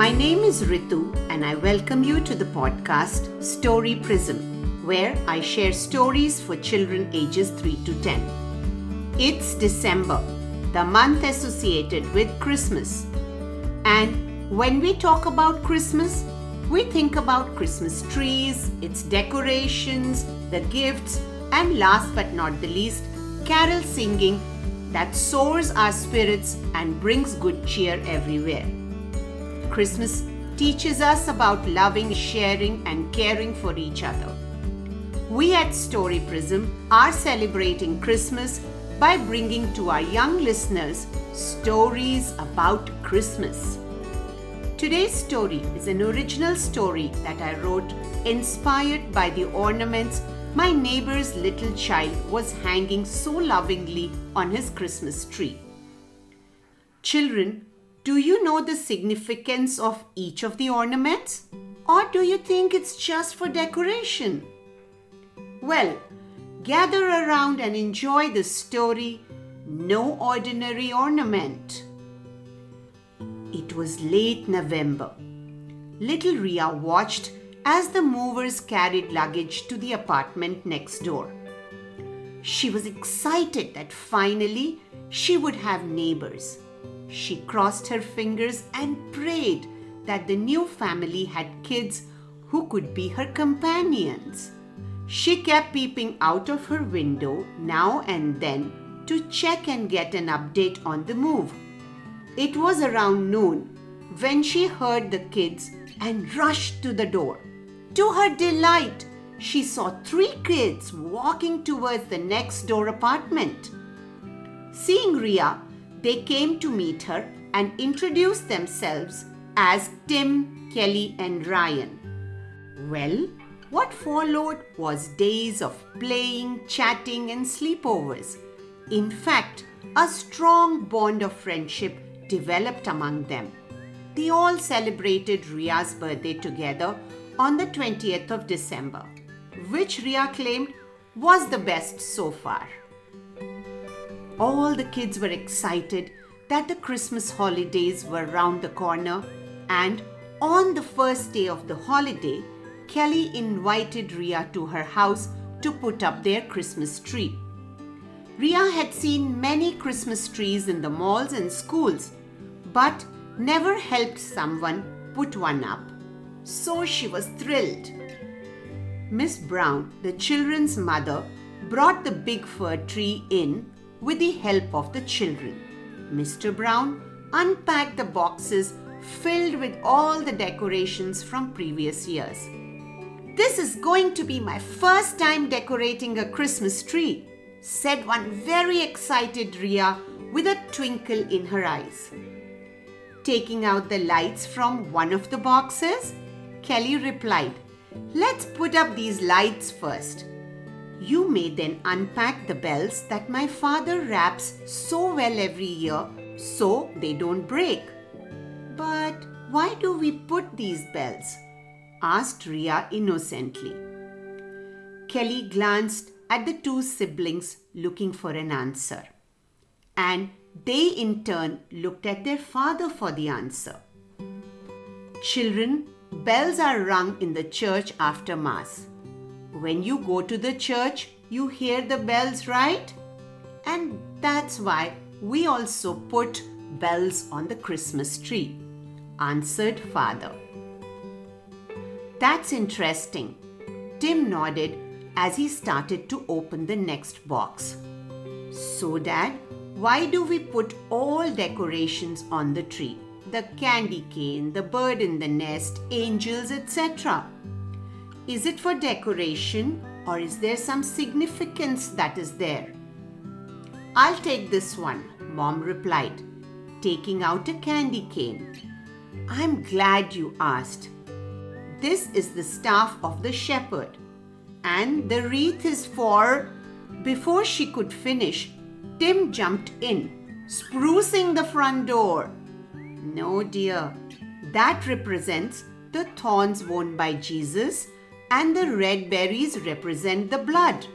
My name is Ritu, and I welcome you to the podcast Story Prism, where I share stories for children ages 3 to 10. It's December, the month associated with Christmas. And when we talk about Christmas, we think about Christmas trees, its decorations, the gifts, and last but not the least, carol singing that soars our spirits and brings good cheer everywhere. Christmas teaches us about loving, sharing, and caring for each other. We at Story Prism are celebrating Christmas by bringing to our young listeners stories about Christmas. Today's story is an original story that I wrote inspired by the ornaments my neighbor's little child was hanging so lovingly on his Christmas tree. Children, do you know the significance of each of the ornaments? Or do you think it's just for decoration? Well, gather around and enjoy the story No Ordinary Ornament. It was late November. Little Rhea watched as the movers carried luggage to the apartment next door. She was excited that finally she would have neighbors. She crossed her fingers and prayed that the new family had kids who could be her companions. She kept peeping out of her window now and then to check and get an update on the move. It was around noon when she heard the kids and rushed to the door. To her delight, she saw three kids walking towards the next door apartment. Seeing Rhea, they came to meet her and introduced themselves as Tim, Kelly, and Ryan. Well, what followed was days of playing, chatting, and sleepovers. In fact, a strong bond of friendship developed among them. They all celebrated Rhea's birthday together on the 20th of December, which Rhea claimed was the best so far all the kids were excited that the Christmas holidays were round the corner, and on the first day of the holiday, Kelly invited Rhea to her house to put up their Christmas tree. Rhea had seen many Christmas trees in the malls and schools, but never helped someone put one up. So she was thrilled. Miss Brown, the children's mother, brought the big fir tree in with the help of the children. Mr. Brown unpacked the boxes filled with all the decorations from previous years. This is going to be my first time decorating a Christmas tree, said one very excited Rhea with a twinkle in her eyes. Taking out the lights from one of the boxes, Kelly replied, Let's put up these lights first. You may then unpack the bells that my father wraps so well every year so they don't break. But why do we put these bells? asked Rhea innocently. Kelly glanced at the two siblings looking for an answer. And they in turn looked at their father for the answer. Children, bells are rung in the church after Mass. When you go to the church, you hear the bells, right? And that's why we also put bells on the Christmas tree, answered father. That's interesting. Tim nodded as he started to open the next box. So, Dad, why do we put all decorations on the tree? The candy cane, the bird in the nest, angels, etc. Is it for decoration or is there some significance that is there? I'll take this one, Mom replied, taking out a candy cane. I'm glad you asked. This is the staff of the shepherd, and the wreath is for. Before she could finish, Tim jumped in, sprucing the front door. No, dear, that represents the thorns worn by Jesus and the red berries represent the blood.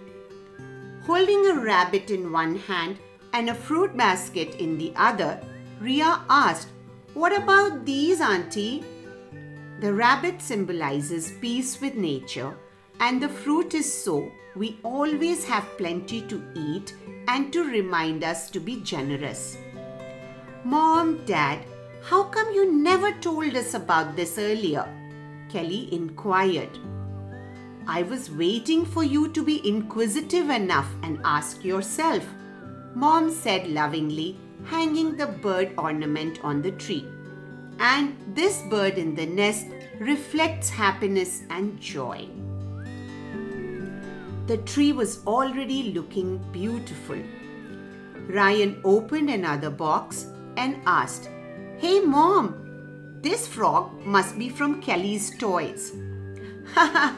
Holding a rabbit in one hand and a fruit basket in the other, Rhea asked, What about these, Auntie? The rabbit symbolizes peace with nature, and the fruit is so we always have plenty to eat and to remind us to be generous. Mom, Dad, how come you never told us about this earlier? Kelly inquired. I was waiting for you to be inquisitive enough and ask yourself, Mom said lovingly, hanging the bird ornament on the tree. And this bird in the nest reflects happiness and joy. The tree was already looking beautiful. Ryan opened another box and asked, Hey mom, this frog must be from Kelly's toys. Haha,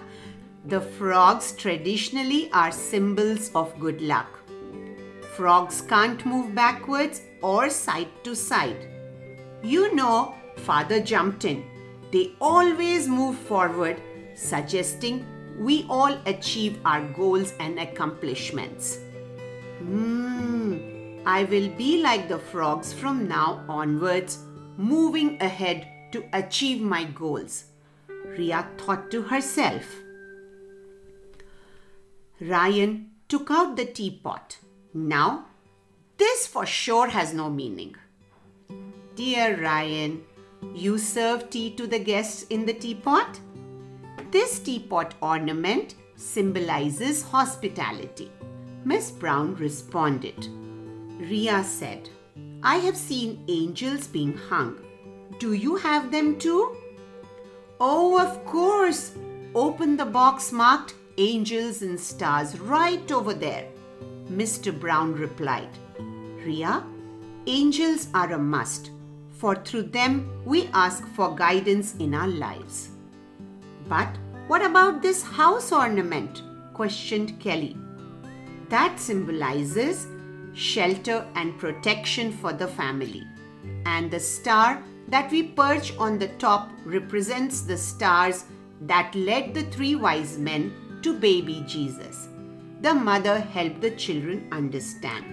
the frogs traditionally are symbols of good luck. Frogs can't move backwards or side to side. You know, father jumped in. They always move forward, suggesting we all achieve our goals and accomplishments. Hmm, I will be like the frogs from now onwards, moving ahead to achieve my goals. Rhea thought to herself. Ryan took out the teapot. Now, this for sure has no meaning. Dear Ryan, you serve tea to the guests in the teapot? This teapot ornament symbolizes hospitality. Miss Brown responded. Rhea said, I have seen angels being hung. Do you have them too? Oh, of course. Open the box marked Angels and Stars right over there. Mr. Brown replied. Rhea, angels are a must, for through them we ask for guidance in our lives. But what about this house ornament? questioned Kelly. That symbolizes shelter and protection for the family. And the star that we perch on the top represents the stars that led the three wise men to baby Jesus. The mother helped the children understand.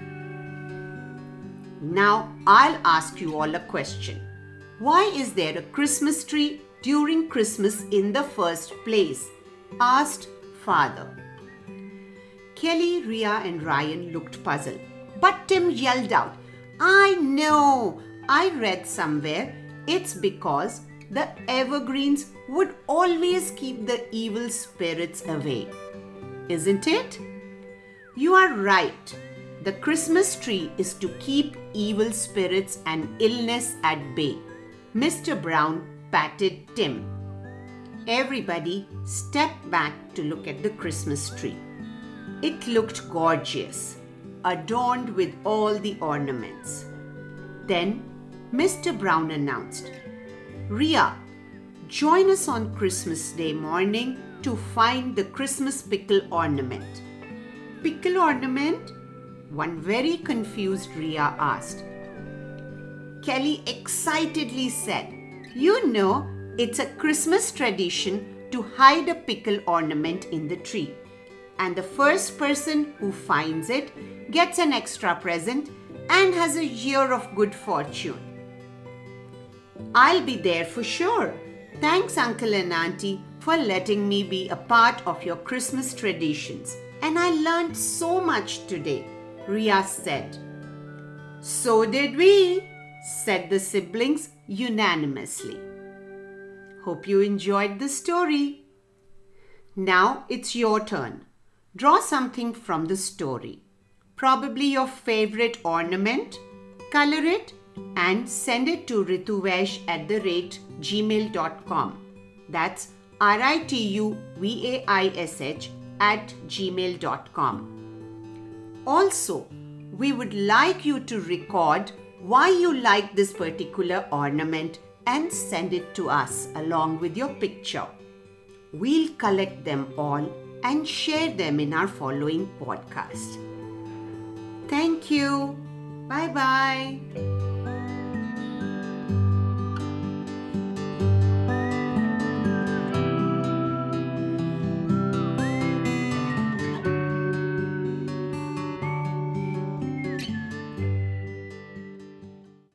Now I'll ask you all a question. Why is there a Christmas tree during Christmas in the first place? asked father. Kelly, Rhea, and Ryan looked puzzled. But Tim yelled out, I know! I read somewhere it's because the evergreens would always keep the evil spirits away. Isn't it? You are right. The Christmas tree is to keep evil spirits and illness at bay. Mr. Brown patted Tim. Everybody stepped back to look at the Christmas tree. It looked gorgeous, adorned with all the ornaments. Then Mr. Brown announced, Rhea, join us on Christmas Day morning to find the Christmas pickle ornament. Pickle ornament? One very confused Rhea asked. Kelly excitedly said, You know, it's a Christmas tradition to hide a pickle ornament in the tree. And the first person who finds it gets an extra present and has a year of good fortune. I'll be there for sure. Thanks, Uncle and Auntie, for letting me be a part of your Christmas traditions. And I learned so much today, Rhea said. So did we, said the siblings unanimously. Hope you enjoyed the story. Now it's your turn. Draw something from the story. Probably your favorite ornament. Color it and send it to rituvaish at the rate gmail.com. That's R I T U V A I S H at gmail.com. Also, we would like you to record why you like this particular ornament and send it to us along with your picture. We'll collect them all and share them in our following podcast. Thank you. Bye bye.